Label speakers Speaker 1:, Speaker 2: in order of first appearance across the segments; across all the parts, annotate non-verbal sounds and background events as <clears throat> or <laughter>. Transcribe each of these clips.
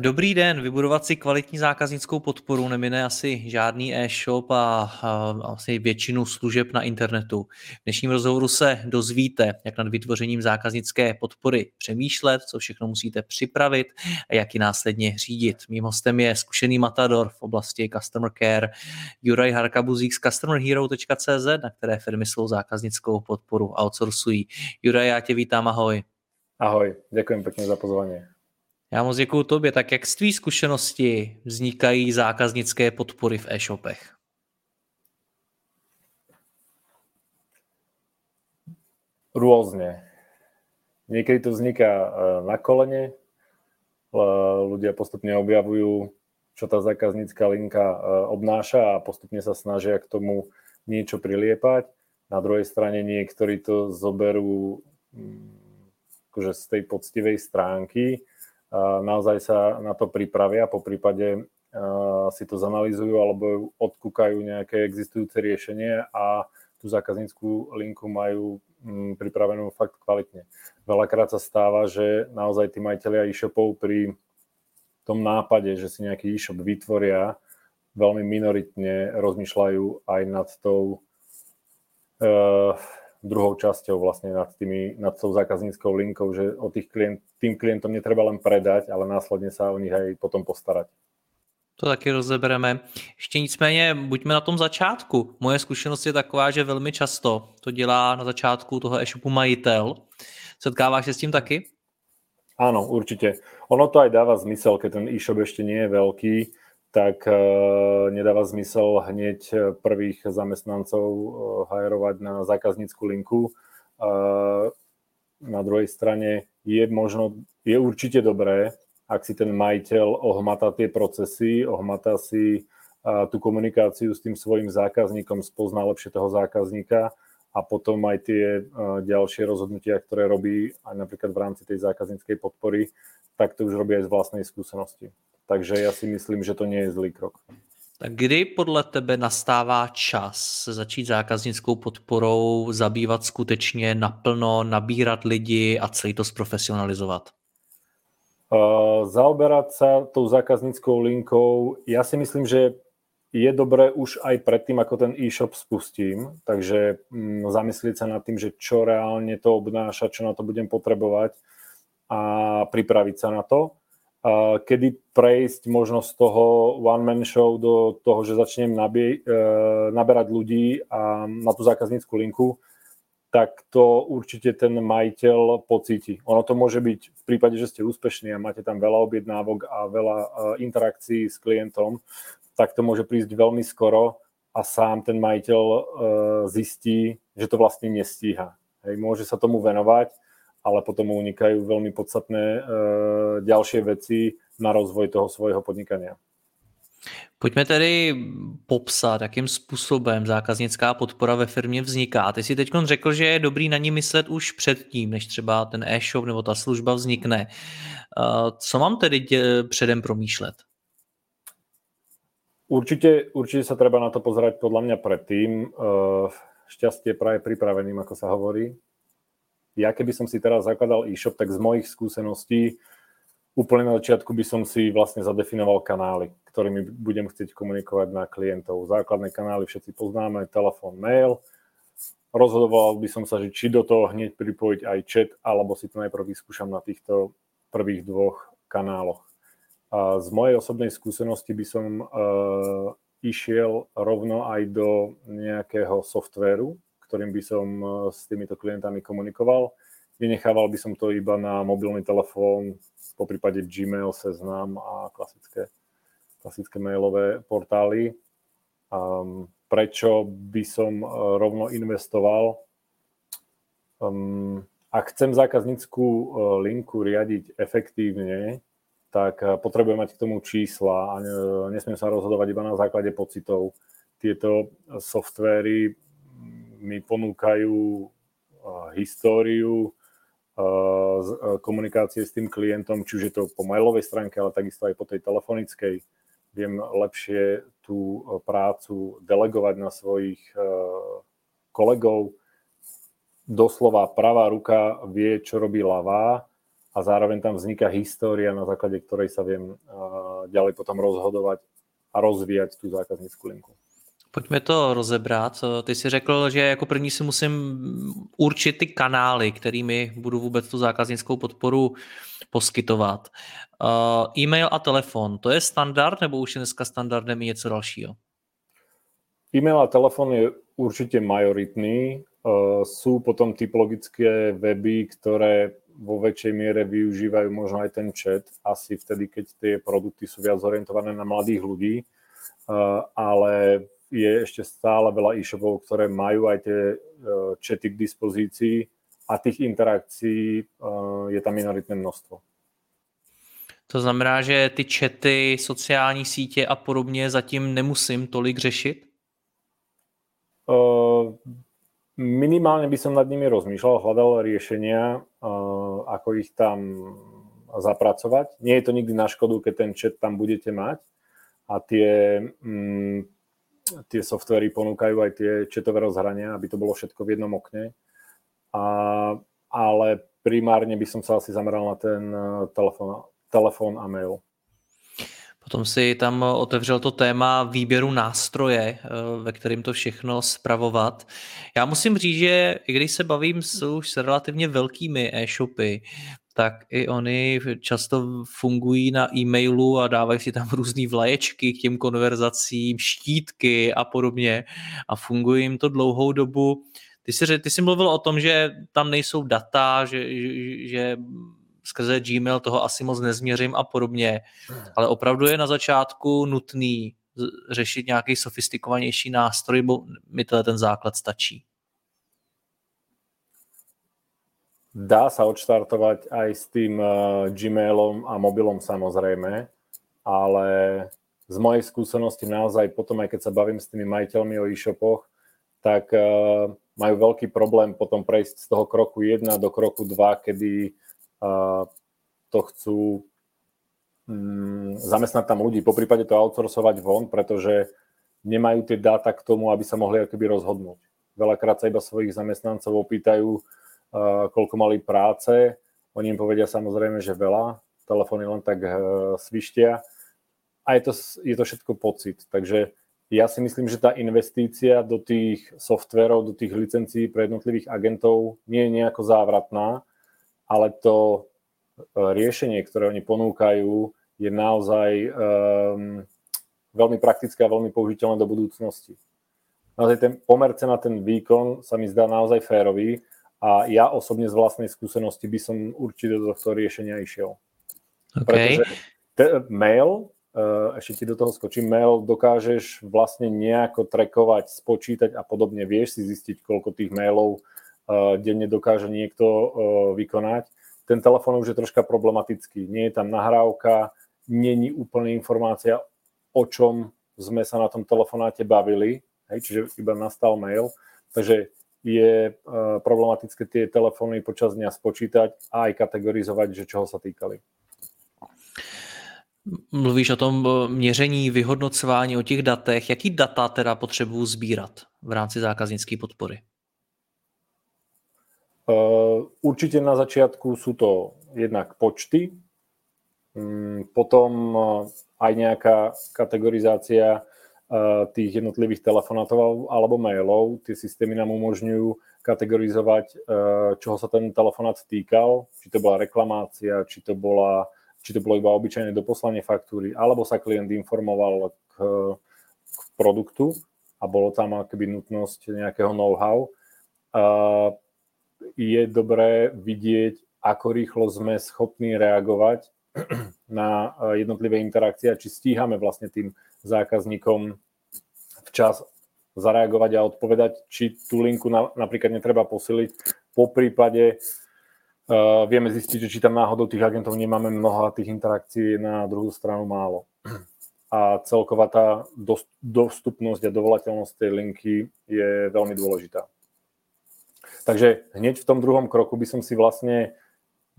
Speaker 1: Dobrý den, vybudovat si kvalitní zákaznickou podporu nemine asi žádný e-shop a, a asi většinu služeb na internetu. V dnešním rozhovoru se dozvíte, jak nad vytvořením zákaznické podpory přemýšlet, co všechno musíte připravit a jak ji následně řídit. Mým hostem je zkušený matador v oblasti Customer Care Juraj Harkabuzík z customerhero.cz, na které firmy svou zákaznickou podporu outsourcují. Juraj, já tě vítám, ahoj.
Speaker 2: Ahoj, děkuji pěkně za pozvání.
Speaker 1: Já moc děkuju tobě. Tak jak z tvý zkušenosti vznikají zákaznické podpory v e-shopech?
Speaker 2: Rôzne. Niekedy to vzniká e, na kolene, ľudia postupne objavujú, čo tá zákaznícka linka e, obnáša a postupne sa snažia k tomu niečo priliepať. Na druhej strane niektorí to zoberú mm, akože z tej poctivej stránky naozaj sa na to pripravia, po prípade si to zanalýzujú alebo odkúkajú nejaké existujúce riešenie a tú zákazníckú linku majú mm, pripravenú fakt kvalitne. Veľakrát sa stáva, že naozaj tí majiteľia e-shopov pri tom nápade, že si nejaký e-shop vytvoria, veľmi minoritne rozmýšľajú aj nad tou uh, druhou časťou vlastne nad, tými, nad tou zákazníckou linkou, že o tých klient, tým klientom netreba len predať, ale následne sa o nich aj potom postarať.
Speaker 1: To taky rozebereme. Ještě nicméně buďme na tom začátku. Moje zkušenost je taková, že velmi často to dělá na začátku toho e-shopu majitel. Setkáváš se s tím taky?
Speaker 2: Áno, určite. Ono to aj dáva zmysel, keď ten e-shop ešte nie je veľký, tak e, nedáva zmysel hneď e, prvých zamestnancov e, hajerovať na zákaznícku linku. Na druhej strane je možno, je určite dobré, ak si ten majiteľ ohmatá tie procesy, ohmatá si tú komunikáciu s tým svojim zákazníkom, spozná lepšie toho zákazníka a potom aj tie ďalšie rozhodnutia, ktoré robí aj napríklad v rámci tej zákazníckej podpory, tak to už robí aj z vlastnej skúsenosti. Takže já si myslím, že to nie je zlý krok.
Speaker 1: Tak kdy podle tebe nastává čas začít zákaznickou podporou, zabývat skutečně naplno, nabírat lidi a celý to zprofesionalizovat?
Speaker 2: Uh, zaoberať sa tou zákazníckou linkou, ja si myslím, že je dobré už aj predtým, ako ten e-shop spustím, takže mm, zamyslieť sa nad tým, že čo reálne to obnáša, čo na to budem potrebovať a pripraviť sa na to kedy prejsť možno z toho one-man show do toho, že začnem nabie, e, naberať ľudí a na tú zákaznícku linku, tak to určite ten majiteľ pocíti. Ono to môže byť v prípade, že ste úspešní a máte tam veľa objednávok a veľa e, interakcií s klientom, tak to môže prísť veľmi skoro a sám ten majiteľ e, zistí, že to vlastne nestíha. Hej, môže sa tomu venovať, ale potom unikajú veľmi podstatné e, ďalšie veci na rozvoj toho svojho podnikania.
Speaker 1: Pojďme tedy popsat, jakým způsobem zákaznická podpora ve firmě vzniká. Ty si teď řekl, že je dobrý na ní myslet už předtím, než třeba ten e-shop nebo ta služba vznikne. E, co mám tedy předem promýšlet?
Speaker 2: Určite, určite sa treba na to pozerať podľa mňa predtým. E, šťastie práve pripraveným, ako sa hovorí ja keby som si teraz zakladal e-shop, tak z mojich skúseností úplne na začiatku by som si vlastne zadefinoval kanály, ktorými budem chcieť komunikovať na klientov. Základné kanály všetci poznáme, telefón, mail. Rozhodoval by som sa, že či do toho hneď pripojiť aj chat, alebo si to najprv vyskúšam na týchto prvých dvoch kanáloch. A z mojej osobnej skúsenosti by som uh, išiel rovno aj do nejakého softvéru, ktorým by som e, s týmito klientami komunikoval. vynechával by som to iba na mobilný telefón, po prípade Gmail, Seznam a klasické, klasické mailové portály. Um, prečo by som rovno investoval? Um, ak chcem zákazníckú linku riadiť efektívne, tak potrebujem mať k tomu čísla a nesmiem sa rozhodovať iba na základe pocitov. Tieto softvery mi ponúkajú históriu komunikácie s tým klientom, či už je to po mailovej stránke, ale takisto aj po tej telefonickej. Viem lepšie tú prácu delegovať na svojich kolegov. Doslova pravá ruka vie, čo robí ľavá a zároveň tam vzniká história, na základe ktorej sa viem ďalej potom rozhodovať a rozvíjať tú zákaznícku linku.
Speaker 1: Pojďme to rozebrat. Ty jsi řekl, že jako první si musím určit ty kanály, kterými budu vůbec tu zákaznickou podporu poskytovat. Uh, e-mail a telefon, to je standard, nebo už je dneska standardem něco dalšího?
Speaker 2: E-mail a telefon je určite majoritný. Uh, sú potom typologické weby, ktoré vo väčšej miere využívajú možno aj ten chat, asi vtedy, keď tie produkty sú viac orientované na mladých ľudí, uh, ale je ešte stále veľa e-shopov, ktoré majú aj tie chaty k dispozícii a tých interakcií je tam minoritné množstvo.
Speaker 1: To znamená, že ty chaty, sociální sítě a podobně zatím nemusím tolik řešit?
Speaker 2: Uh, minimálne by som nad nimi rozmýšľal, hľadal riešenia, uh, ako ich tam zapracovať. Nie je to nikdy na škodu, keď ten chat tam budete mať a tie um, tie softvery ponúkajú aj tie četové rozhrania, aby to bolo všetko v jednom okne. A, ale primárne by som sa asi zameral na ten telefon, telefon a mail.
Speaker 1: Potom si tam otevřel to téma výběru nástroje, eh, ve kterým to všechno spravovat. Já musím říct, že i když se bavím s, už s relativně velkými e-shopy, tak i oni často fungují na e-mailu a dávají si tam <laughs> různé vlaječky k těm konverzacím, štítky a podobně a funguje jim to dlouhou dobu. Ty jsi, ty jsi mluvil o tom, že tam nejsou data, že, že, že skrze Gmail toho asi moc nezměřím a podobně, ale opravdu je na začátku nutný řešit nějaký sofistikovanější nástroj, bo mi ten základ stačí.
Speaker 2: Dá sa odštartovať aj s tým uh, Gmailom a mobilom samozrejme, ale z mojej skúsenosti naozaj potom, aj keď sa bavím s tými majiteľmi o e-shopoch, tak uh, majú veľký problém potom prejsť z toho kroku 1 do kroku 2, kedy uh, to chcú um, zamestnať tam ľudí, po prípade to outsourcovať von, pretože nemajú tie dáta k tomu, aby sa mohli akoby rozhodnúť. Veľakrát sa iba svojich zamestnancov opýtajú, koľko mali práce. Oni im povedia samozrejme, že veľa. Telefóny len tak svištia. A je to, je to všetko pocit. Takže ja si myslím, že tá investícia do tých softverov, do tých licencií pre jednotlivých agentov nie je nejako závratná, ale to riešenie, ktoré oni ponúkajú, je naozaj um, veľmi praktické a veľmi použiteľné do budúcnosti. Naozaj ten pomer na ten výkon sa mi zdá naozaj férový a ja osobne z vlastnej skúsenosti by som určite do tohto riešenia išiel. Okay. Pretože te, mail, uh, ešte ti do toho skočím, mail dokážeš vlastne nejako trekovať, spočítať a podobne. Vieš si zistiť, koľko tých mailov uh, denne dokáže niekto uh, vykonať. Ten telefón už je troška problematický. Nie je tam nahrávka, není úplne informácia, o čom sme sa na tom telefonáte bavili, hej, čiže iba nastal mail. Takže je uh, problematické tie telefóny počas dňa spočítať a aj kategorizovať, že čoho sa týkali.
Speaker 1: Mluvíš o tom e, měření, vyhodnocování, o těch datech. Jaký data teda potřebuji sbírat v rámci zákaznické podpory?
Speaker 2: Uh, určite na začiatku sú to jednak počty, um, potom aj nejaká kategorizácia tých jednotlivých telefonátov alebo mailov. Tie systémy nám umožňujú kategorizovať, eh, čoho sa ten telefonát týkal, či to bola reklamácia, či to, bola, či to bolo iba obyčajné doposlanie faktúry, alebo sa klient informoval k, k produktu a bolo tam akoby nutnosť nejakého know-how. je dobré vidieť, ako rýchlo sme schopní reagovať <clears throat> na jednotlivé interakcie a či stíhame vlastne tým zákazníkom včas zareagovať a odpovedať, či tú linku na, napríklad netreba posiliť. Po prípade uh, vieme zistiť, že či tam náhodou tých agentov nemáme mnoho a tých interakcií na druhú stranu málo. A celková tá dostupnosť a dovolateľnosť tej linky je veľmi dôležitá. Takže hneď v tom druhom kroku by som si vlastne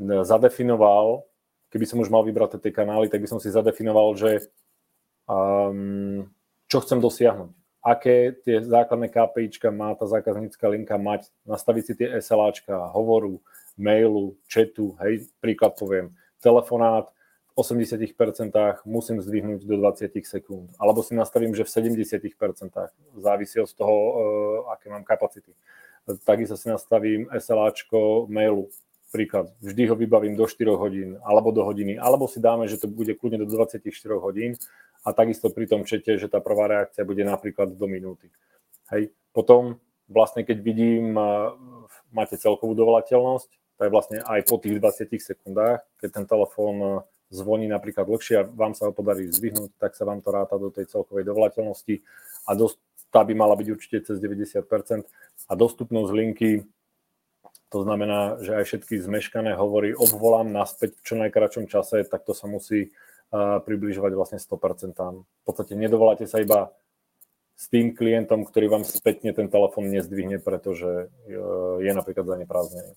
Speaker 2: e, zadefinoval, keby som už mal vybrať tie kanály, tak by som si zadefinoval, že um, čo chcem dosiahnuť? Aké tie základné KPIčka má tá zákaznícka linka mať, nastaviť si tie SLAčka, hovoru, mailu, chatu, hej, príklad poviem, telefonát v 80% musím zdvihnúť do 20 sekúnd, alebo si nastavím, že v 70%, závisí od toho, uh, aké mám kapacity. Takisto si nastavím SLAčko mailu, príklad, vždy ho vybavím do 4 hodín, alebo do hodiny, alebo si dáme, že to bude kľudne do 24 hodín, a takisto pri tom čete, že tá prvá reakcia bude napríklad do minúty. Hej. Potom vlastne keď vidím, máte celkovú dovolateľnosť, to je vlastne aj po tých 20 sekundách, keď ten telefón zvoní napríklad dlhšie a vám sa ho podarí zvyhnúť, tak sa vám to ráta do tej celkovej dovolateľnosti a dosť, tá by mala byť určite cez 90% a dostupnosť linky, to znamená, že aj všetky zmeškané hovory obvolám naspäť v čo najkračom čase, tak to sa musí približovať vlastne 100%. V podstate nedovoláte sa iba s tým klientom, ktorý vám spätne ten telefon nezdvihne, pretože e, je napríklad zaneprázdnený.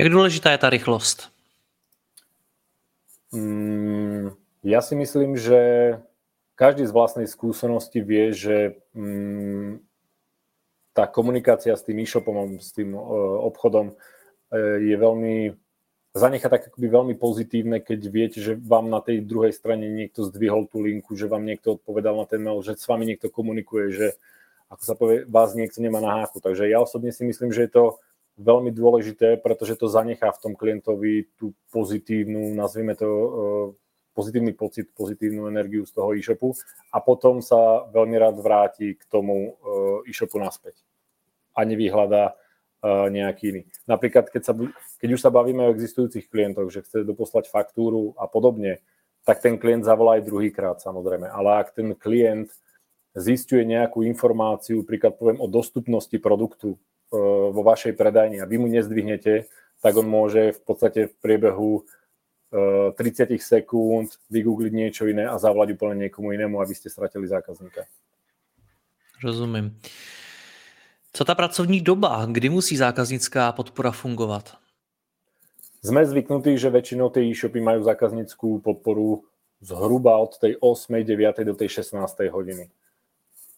Speaker 1: Jak dôležitá je tá rýchlosť?
Speaker 2: Mm, ja si myslím, že každý z vlastnej skúsenosti vie, že mm, tá komunikácia s tým e-shopom, s tým e, obchodom e, je veľmi zanecha tak akoby veľmi pozitívne, keď viete, že vám na tej druhej strane niekto zdvihol tú linku, že vám niekto odpovedal na ten mail, že s vami niekto komunikuje, že ako sa povie, vás niekto nemá na háku. Takže ja osobne si myslím, že je to veľmi dôležité, pretože to zanechá v tom klientovi tú pozitívnu, nazvime to e, pozitívny pocit, pozitívnu energiu z toho e-shopu a potom sa veľmi rád vráti k tomu e, e-shopu naspäť a nevyhľadá nejaký iný. Napríklad, keď, sa, keď už sa bavíme o existujúcich klientoch, že chce doposlať faktúru a podobne, tak ten klient zavolá aj druhýkrát samozrejme. Ale ak ten klient zistuje nejakú informáciu, príklad poviem o dostupnosti produktu e, vo vašej predajni a vy mu nezdvihnete, tak on môže v podstate v priebehu e, 30 sekúnd vygoogliť niečo iné a zavolať úplne niekomu inému, aby ste stratili zákazníka.
Speaker 1: Rozumím. Co ta pracovní doba? Kdy musí zákaznická podpora fungovat?
Speaker 2: Sme zvyknutí, že väčšinou tie e-shopy majú zákaznickú podporu zhruba od tej 8. 9. do tej 16. hodiny.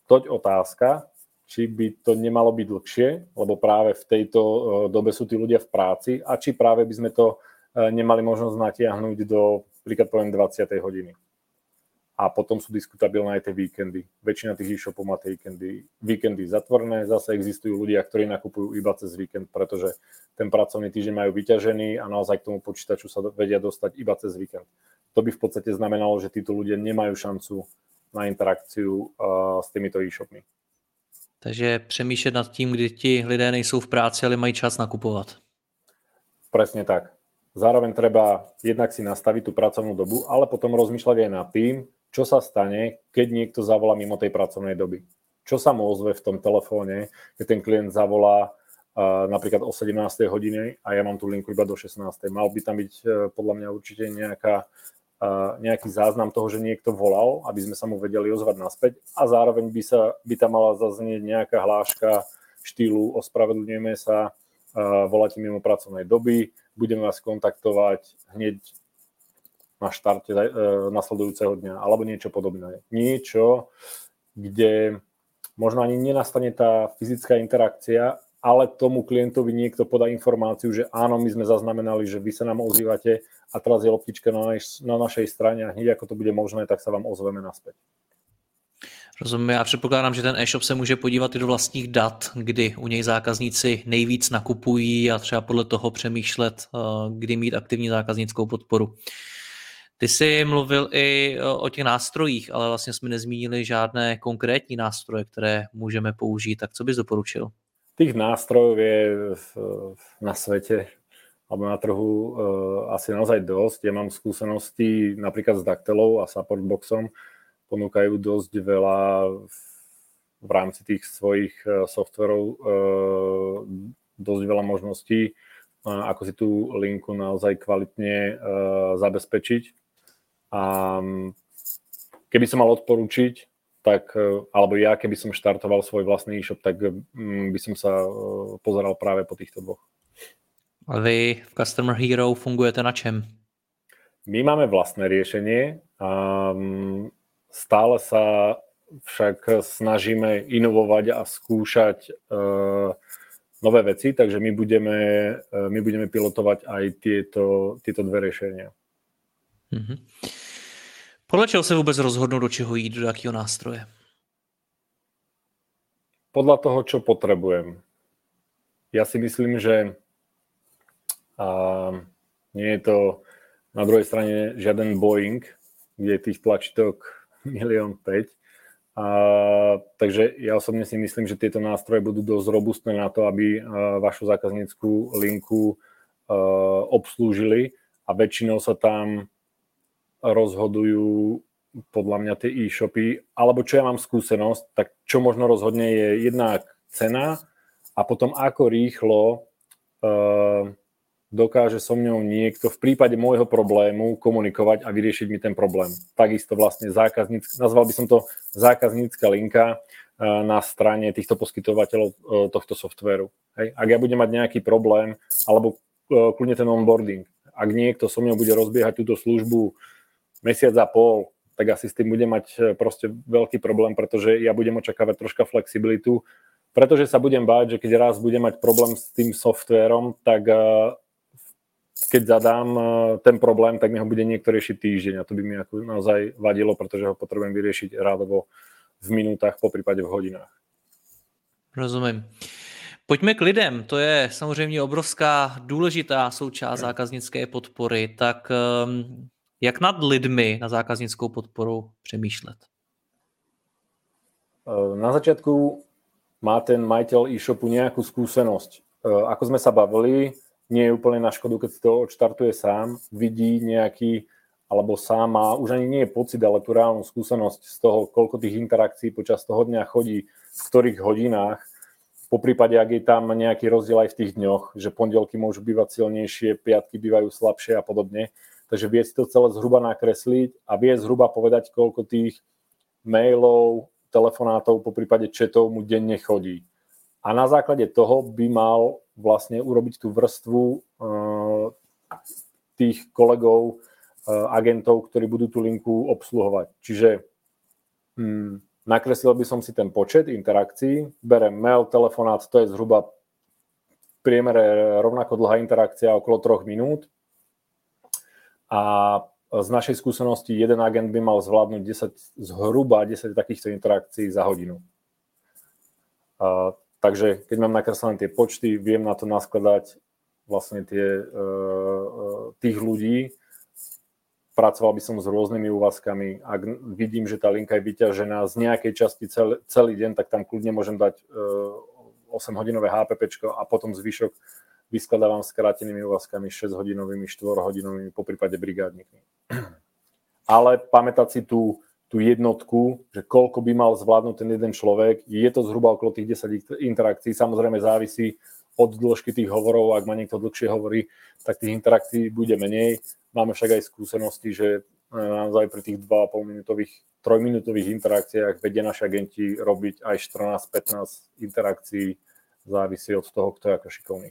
Speaker 2: Toť otázka, či by to nemalo byť dlhšie, lebo práve v tejto e, dobe sú tí ľudia v práci a či práve by sme to e, nemali možnosť natiahnuť do, príklad poviem, 20. hodiny a potom sú diskutabilné aj tie víkendy. Väčšina tých e-shopov má tie víkendy, víkendy zatvorené, zase existujú ľudia, ktorí nakupujú iba cez víkend, pretože ten pracovný týždeň majú vyťažený a naozaj k tomu počítaču sa vedia dostať iba cez víkend. To by v podstate znamenalo, že títo ľudia nemajú šancu na interakciu uh, s týmito e-shopmi.
Speaker 1: Takže přemýšlet nad tím, kdy ti lidé nejsou v práci, ale mají čas nakupovat.
Speaker 2: Presne tak. Zároveň treba jednak si nastaviť tú pracovnú dobu, ale potom rozmýšľať aj nad tým, čo sa stane, keď niekto zavolá mimo tej pracovnej doby. Čo sa mu ozve v tom telefóne, keď ten klient zavolá uh, napríklad o 17. hodine a ja mám tú linku iba do 16. Mal by tam byť uh, podľa mňa určite nejaká, uh, nejaký záznam toho, že niekto volal, aby sme sa mu vedeli ozvať naspäť a zároveň by, sa, by tam mala zaznieť nejaká hláška štýlu ospravedlňujeme sa, voláte mimo pracovnej doby, budeme vás kontaktovať hneď na štarte e, nasledujúceho dňa, alebo niečo podobné. Niečo, kde možno ani nenastane tá fyzická interakcia, ale tomu klientovi niekto podá informáciu, že áno, my sme zaznamenali, že vy sa nám ozývate a teraz je loptička na, naš, na našej strane a hneď ako to bude možné, tak sa vám ozveme naspäť.
Speaker 1: Rozumím, já předpokládám, že ten e-shop se může podívat i do vlastních dat, kdy u něj zákazníci nejvíc nakupují a třeba podle toho přemýšlet, e, kdy mít aktivní zákaznickou podporu. Ty jsi mluvil i o těch nástrojích, ale vlastně jsme nezmínili žádné konkrétní nástroje, které můžeme použít. Tak co bys doporučil?
Speaker 2: tých nástrojov je na svete alebo na trhu asi naozaj dosť. Ja mám skúsenosti napríklad s Dactelou a Supportboxom. Ponúkajú dosť veľa v rámci tých svojich uh, softverov uh, dosť veľa možností, uh, ako si tú linku naozaj kvalitne zabezpečiť. A keby som mal odporúčiť, tak, alebo ja, keby som štartoval svoj vlastný e-shop, tak by som sa pozeral práve po týchto dvoch.
Speaker 1: A vy v Customer Hero fungujete na čem?
Speaker 2: My máme vlastné riešenie a stále sa však snažíme inovovať a skúšať uh, nové veci, takže my budeme, uh, my budeme pilotovať aj tieto, tieto dve riešenia. Mm-hmm.
Speaker 1: Podle čeho se vůbec rozhodnout, do čeho jít, do jakého nástroje?
Speaker 2: Podľa toho, čo potrebujem. Ja si myslím, že a nie je to na druhej strane žiaden Boeing, kde je tých tlačítok <laughs> milión 5. A, takže ja osobne si myslím, že tieto nástroje budú dosť robustné na to, aby vašu zákazníckú linku uh, obslúžili a väčšinou sa tam rozhodujú podľa mňa tie e-shopy, alebo čo ja mám skúsenosť, tak čo možno rozhodne je jednak cena a potom ako rýchlo uh, dokáže so mňou niekto v prípade môjho problému komunikovať a vyriešiť mi ten problém. Takisto vlastne zákazníc, nazval by som to zákaznícka linka eh, na strane týchto poskytovateľov eh, tohto softvéru. Hej. Ak ja budem mať nejaký problém, alebo kľudne ten onboarding, ak niekto so mňou bude rozbiehať túto službu mesiac a pol, tak asi s tým budem mať proste veľký problém, pretože ja budem očakávať troška flexibilitu, pretože sa budem báť, že keď raz budem mať problém s tým softvérom, tak keď zadám eh, ten problém, tak mi ho bude niekto riešiť týždeň a to by mi ako naozaj vadilo, pretože ho potrebujem vyriešiť rádovo v minútach, po prípade v hodinách.
Speaker 1: Rozumím. Pojďme k lidem. To je samozřejmě obrovská důležitá součást zákaznické podpory. Tak ehm, jak nad lidmi na zákaznickou podporu přemýšlet?
Speaker 2: Eh, na začiatku má ten majiteľ e-shopu nejakú skúsenosť. Eh, ako sme sa bavili, nie je úplne na škodu, keď si to odštartuje sám, vidí nejaký, alebo sám má, už ani nie je pocit, ale tú reálnu skúsenosť z toho, koľko tých interakcií počas toho dňa chodí, v ktorých hodinách, po prípade, ak je tam nejaký rozdiel aj v tých dňoch, že pondelky môžu bývať silnejšie, piatky bývajú slabšie a podobne. Takže vie si to celé zhruba nakresliť a vie zhruba povedať, koľko tých mailov, telefonátov, po prípade chatov mu denne chodí. A na základe toho by mal vlastne urobiť tú vrstvu uh, tých kolegov, uh, agentov, ktorí budú tú linku obsluhovať. Čiže hmm, nakreslil by som si ten počet interakcií, berem mail, telefonát, to je zhruba v priemere rovnako dlhá interakcia, okolo 3 minút. A z našej skúsenosti jeden agent by mal zvládnuť 10, zhruba 10 takýchto interakcií za hodinu. Uh, Takže keď mám nakreslené tie počty, viem na to naskladať vlastne tie, e, e, tých ľudí. Pracoval by som s rôznymi úvazkami. Ak vidím, že tá linka je vyťažená z nejakej časti celý, celý deň, tak tam kľudne môžem dať 8-hodinové e, HPP a potom zvyšok vyskladávam skrátenými úvazkami 6-hodinovými, 4-hodinovými, po prípade brigádnikmi. <clears throat> Ale pamätať si tú tú jednotku, že koľko by mal zvládnuť ten jeden človek. Je to zhruba okolo tých 10 interakcií. Samozrejme závisí od dĺžky tých hovorov. Ak má niekto dlhšie hovorí, tak tých interakcií bude menej. Máme však aj skúsenosti, že e, naozaj pri tých 2,5 minútových, 3 minútových interakciách vedia naši agenti robiť aj 14-15 interakcií. Závisí od toho, kto je ako šikovný.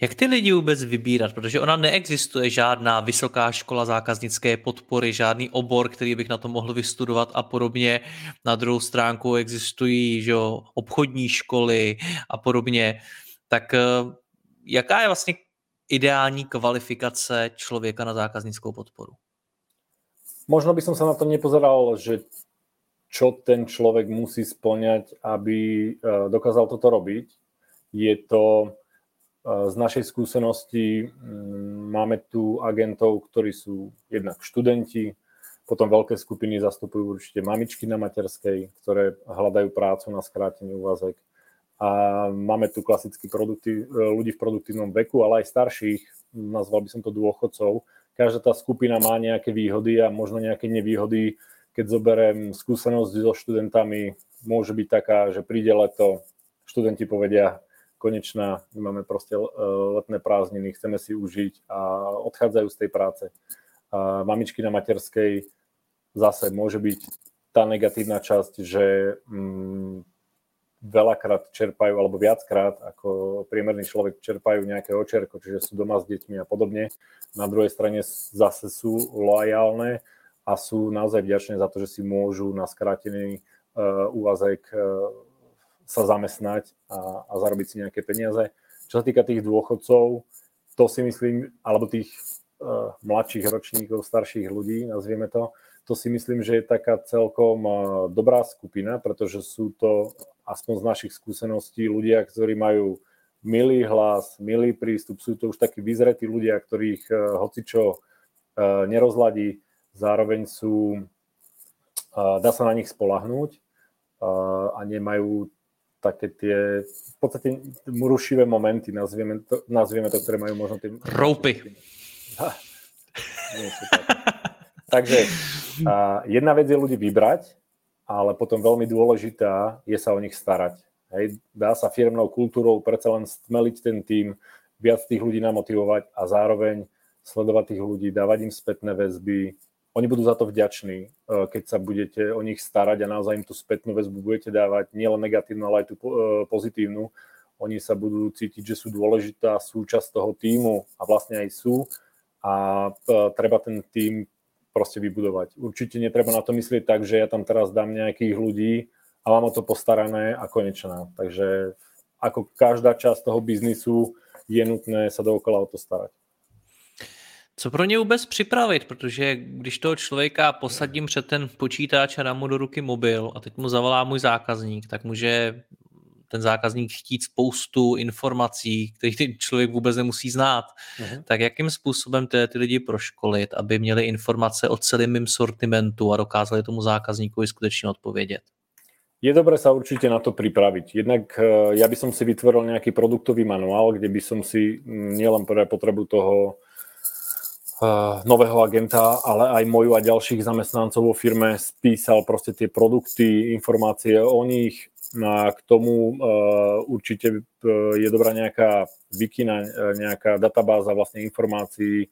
Speaker 1: Jak ty lidi vůbec vybírat? Protože ona neexistuje žádná vysoká škola zákaznické podpory, žádný obor, který bych na to mohl vystudovat a podobně. Na druhou stránku existují že, obchodní školy a podobně. Tak eh, jaká je vlastně ideální kvalifikace člověka na zákaznickou podporu?
Speaker 2: Možno by som sa na to nepozeral, že čo ten človek musí splňať, aby eh, dokázal toto robiť. Je to z našej skúsenosti mm, máme tu agentov, ktorí sú jednak študenti, potom veľké skupiny zastupujú určite mamičky na materskej, ktoré hľadajú prácu na skrátený úvazek. a máme tu klasicky produkty, ľudí v produktívnom veku, ale aj starších, nazval by som to dôchodcov. Každá tá skupina má nejaké výhody a možno nejaké nevýhody. Keď zoberiem skúsenosť so študentami, môže byť taká, že príde leto, študenti povedia, konečná, máme proste letné prázdniny, chceme si užiť a odchádzajú z tej práce. A mamičky na materskej zase môže byť tá negatívna časť, že mm, veľakrát čerpajú, alebo viackrát ako priemerný človek čerpajú nejaké očerko, čiže sú doma s deťmi a podobne. Na druhej strane zase sú lojálne a sú naozaj vďačné za to, že si môžu na skrátený uh, úvazek uh, sa zamestnať a, a zarobiť si nejaké peniaze. Čo sa týka tých dôchodcov, to si myslím, alebo tých uh, mladších ročníkov, starších ľudí, nazvieme to, to si myslím, že je taká celkom dobrá skupina, pretože sú to aspoň z našich skúseností ľudia, ktorí majú milý hlas, milý prístup, sú to už takí vyzretí ľudia, ktorých uh, hocičo uh, nerozladí, zároveň sú, uh, dá sa na nich spolahnúť a nemajú také tie v podstate rušivé momenty, nazvieme to, nazvieme to ktoré majú možno tie...
Speaker 1: Roupy.
Speaker 2: Takže a jedna vec je ľudí vybrať, ale potom veľmi dôležitá je sa o nich starať. Hej, dá sa firmnou kultúrou predsa len stmeliť ten tým, viac tých ľudí namotivovať a zároveň sledovať tých ľudí, dávať im spätné väzby. Oni budú za to vďační, e, keď sa budete o nich starať a naozaj im tú spätnú väzbu budete dávať, nielen negatívnu, ale aj tú e, pozitívnu. Oni sa budú cítiť, že sú dôležitá súčasť toho týmu a vlastne aj sú a e, treba ten tým proste vybudovať. Určite netreba na to myslieť tak, že ja tam teraz dám nejakých ľudí a mám o to postarané a konečná. Takže ako každá část toho biznisu je nutné sa dookola o to starať.
Speaker 1: Co pro ně vůbec připravit, protože když toho člověka posadím před ten počítač a dám mu do ruky mobil a teď mu zavolá můj zákazník, tak může ten zákazník chtít spoustu informací, které ten člověk vůbec nemusí znát. Uh-huh. Tak jakým způsobem ty, ty lidi proškolit, aby měli informace o celém mým sortimentu a dokázali tomu zákazníkovi skutečně odpovědět?
Speaker 2: Je dobré sa určite na to pripraviť. Jednak eh, ja by som si vytvoril nejaký produktový manuál, kde by som si mm, nielen pre potrebu toho nového agenta, ale aj moju a ďalších zamestnancov vo firme spísal proste tie produkty, informácie o nich, No a k tomu uh, určite uh, je dobrá nejaká wikina, nejaká databáza vlastne informácií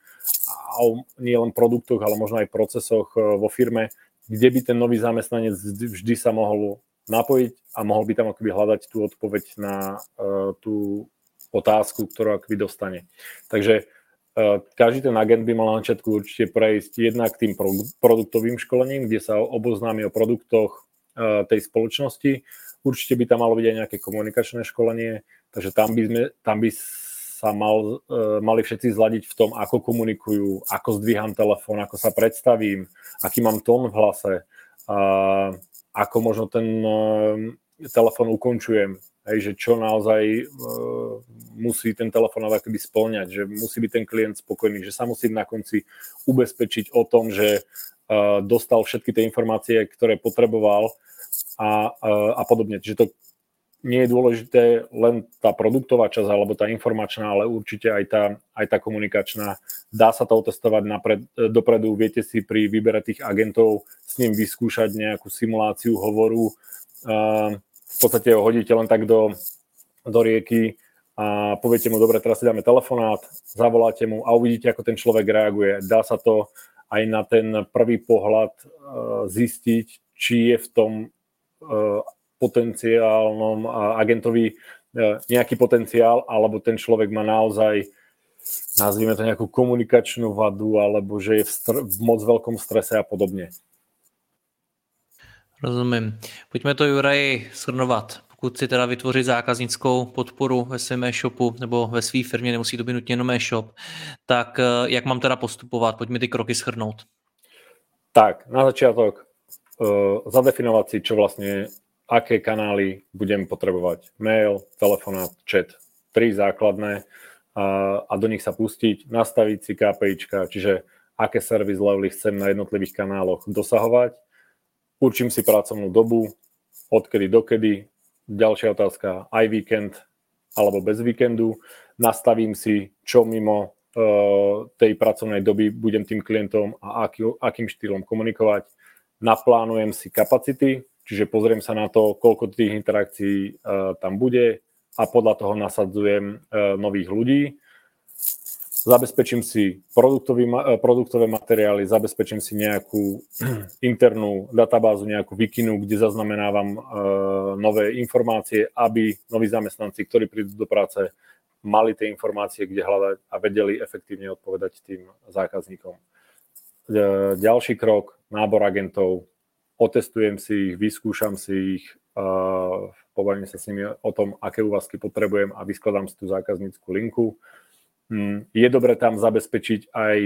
Speaker 2: o nie len produktoch, ale možno aj procesoch vo firme, kde by ten nový zamestnanec vždy sa mohol napojiť a mohol by tam akoby hľadať tú odpoveď na tú otázku, ktorú akoby dostane. Takže každý ten agent by mal na začiatku určite prejsť jednak tým produktovým školením, kde sa oboznámi o produktoch uh, tej spoločnosti, Určite by tam malo byť aj nejaké komunikačné školenie, takže tam by, sme, tam by sa mal, uh, mali všetci zladiť v tom, ako komunikujú, ako zdvíham telefón, ako sa predstavím, aký mám tón v hlase, ako možno ten telefón ukončujem, hej, že čo naozaj uh, musí ten telefonát akoby splňať, že musí byť ten klient spokojný, že sa musí na konci ubezpečiť o tom, že uh, dostal všetky tie informácie, ktoré potreboval a, a podobne. Čiže to nie je dôležité len tá produktová časť alebo tá informačná, ale určite aj tá, aj tá komunikačná. Dá sa to otestovať napred, dopredu, viete si pri výbere tých agentov s ním vyskúšať nejakú simuláciu hovoru. V podstate ho hodíte len tak do, do rieky a poviete mu, dobre, teraz si dáme telefonát, zavoláte mu a uvidíte, ako ten človek reaguje. Dá sa to aj na ten prvý pohľad zistiť, či je v tom Eh, potenciálnom agentovi eh, nejaký potenciál, alebo ten človek má naozaj nazvime to nejakú komunikačnú vadu, alebo že je v, str- v moc veľkom strese a podobne.
Speaker 1: Rozumím. Pojďme to, Juraj, shrnovat. Pokud si teda vytvořit zákaznickou podporu ve svém e-shopu nebo ve své firmě, nemusí to být nutně jenom e-shop, tak eh, jak mám teda postupovat? Pojďme ty kroky shrnout.
Speaker 2: Tak, na začiatok zadefinovať si, čo vlastne, aké kanály budem potrebovať. Mail, telefonát, chat. Tri základné a do nich sa pustiť, nastaviť si KPIčka, čiže aké service levely chcem na jednotlivých kanáloch dosahovať. Určím si pracovnú dobu, odkedy dokedy, ďalšia otázka, aj víkend alebo bez víkendu. Nastavím si, čo mimo uh, tej pracovnej doby budem tým klientom a aký, akým štýlom komunikovať. Naplánujem si kapacity, čiže pozriem sa na to, koľko tých interakcií uh, tam bude a podľa toho nasadzujem uh, nových ľudí zabezpečím si produktový, eh, produktové materiály, zabezpečím si nejakú <clears throat> internú databázu, nejakú Wikinu, kde zaznamenávam uh, nové informácie, aby noví zamestnanci, ktorí prídu do práce, mali tie informácie, kde hľadať a vedeli efektívne odpovedať tým zákazníkom. Uh, ďalší krok, nábor agentov, otestujem si ich, vyskúšam si ich, uh, pobavím sa s nimi o tom, aké úvazky potrebujem a vyskladám si tú zákazníckú linku je dobre tam zabezpečiť aj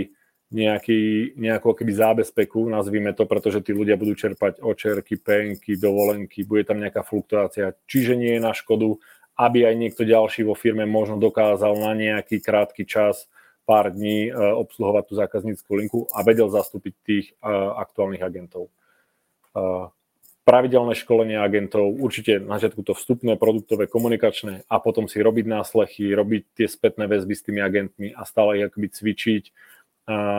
Speaker 2: nejaký, nejakú keby zábezpeku, nazvime to, pretože tí ľudia budú čerpať očerky, penky, dovolenky, bude tam nejaká fluktuácia, čiže nie je na škodu, aby aj niekto ďalší vo firme možno dokázal na nejaký krátky čas, pár dní e, obsluhovať tú zákazníckú linku a vedel zastúpiť tých e, aktuálnych agentov. Pravidelné školenie agentov, určite na začiatku to vstupné, produktové, komunikačné a potom si robiť náslechy, robiť tie spätné väzby s tými agentmi a stále ich akoby cvičiť,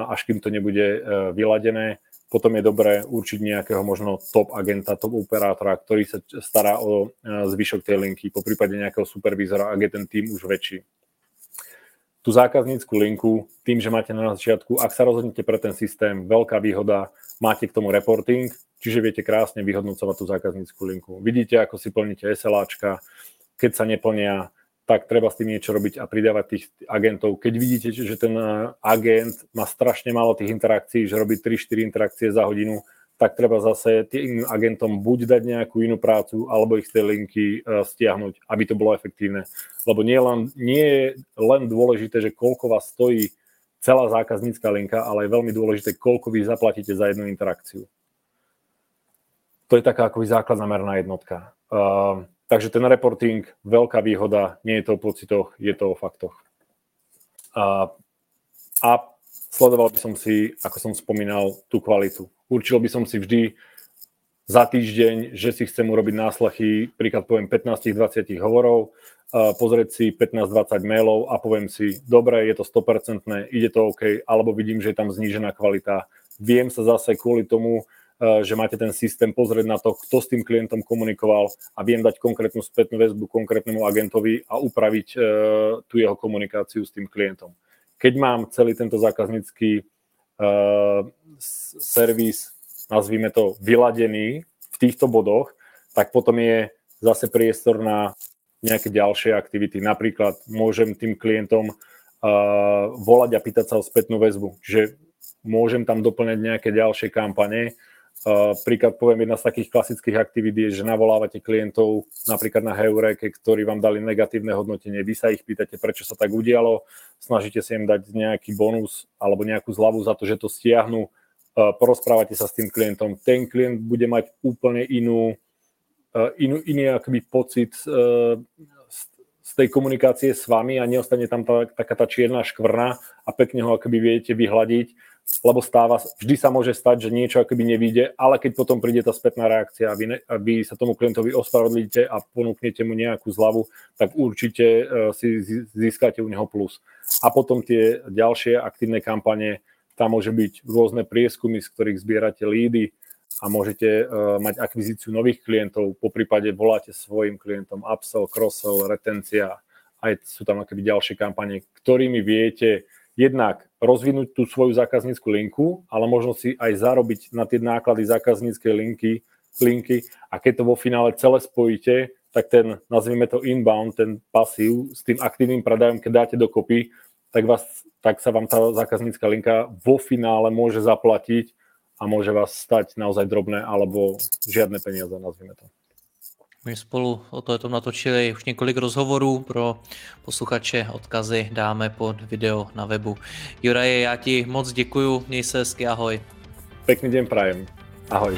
Speaker 2: až kým to nebude e, vyladené. Potom je dobré určiť nejakého možno top agenta, top operátora, ktorý sa stará o e, zvyšok tej linky, po prípade nejakého supervízora, ak je ten tým už väčší. Tú zákaznícku linku, tým, že máte na začiatku, ak sa rozhodnete pre ten systém, veľká výhoda, máte k tomu reporting, čiže viete krásne vyhodnocovať tú zákazníckú linku. Vidíte, ako si plníte SLAčka, keď sa neplnia, tak treba s tým niečo robiť a pridávať tých agentov. Keď vidíte, že ten eh, agent má strašne málo tých interakcií, že robí 3-4 interakcie za hodinu, tak treba zase tým agentom buď dať nejakú inú prácu, alebo ich z tej linky uh, stiahnuť, aby to bolo efektívne. Lebo nie, len, nie je len dôležité, že koľko vás stojí celá zákaznícka linka, ale je veľmi dôležité, koľko vy zaplatíte za jednu interakciu. To je taká akoby základná merná jednotka. Uh, takže ten reporting, veľká výhoda, nie je to o pocitoch, je to o faktoch. Uh, a sledoval by som si, ako som spomínal, tú kvalitu. Určil by som si vždy za týždeň, že si chcem urobiť náslechy, príklad poviem 15-20 hovorov, pozrieť si 15-20 mailov a poviem si, dobre, je to 100%, ide to OK, alebo vidím, že je tam znížená kvalita. Viem sa zase kvôli tomu že máte ten systém pozrieť na to, kto s tým klientom komunikoval a viem dať konkrétnu spätnú väzbu konkrétnemu agentovi a upraviť uh, tú jeho komunikáciu s tým klientom. Keď mám celý tento zákaznícky uh, servis, nazvime to, vyladený v týchto bodoch, tak potom je zase priestor na nejaké ďalšie aktivity. Napríklad môžem tým klientom volať a pýtať sa o spätnú väzbu. Čiže môžem tam doplňať nejaké ďalšie kampane, príklad poviem, jedna z takých klasických aktivít je, že navolávate klientov napríklad na Heureke, ktorí vám dali negatívne hodnotenie, vy sa ich pýtate, prečo sa tak udialo, snažíte sa im dať nejaký bonus alebo nejakú zľavu za to, že to stiahnu, uh, porozprávate sa s tým klientom, ten klient bude mať úplne inú, uh, inú iný akoby pocit z tej komunikácie s vami a neostane tam tá, taká tá čierna škvrna a pekne ho akoby viete vyhľadiť lebo stáva, vždy sa môže stať, že niečo akoby nevíde, ale keď potom príde tá spätná reakcia a vy, a vy sa tomu klientovi ospravedlíte a ponúknete mu nejakú zľavu, tak určite uh, si získate u neho plus. A potom tie ďalšie aktívne kampane, tam môže byť rôzne prieskumy, z ktorých zbierate lídy a môžete uh, mať akvizíciu nových klientov, po prípade voláte svojim klientom upsell, cross-sell, retencia, aj sú tam akoby ďalšie kampane, ktorými viete jednak rozvinúť tú svoju zákaznícku linku, ale možno si aj zarobiť na tie náklady zákazníckej linky, linky a keď to vo finále celé spojíte, tak ten, nazvime to inbound, ten pasív s tým aktívnym predajom, keď dáte dokopy, tak, vás, tak sa vám tá zákaznícka linka vo finále môže zaplatiť a môže vás stať naozaj drobné alebo žiadne peniaze, nazvime to.
Speaker 1: My spolu o tom natočili už několik rozhovorů pro posluchače, odkazy dáme pod video na webu. Juraje, já ti moc děkuju, měj se hezky, ahoj.
Speaker 2: Pekný den prajem, ahoj.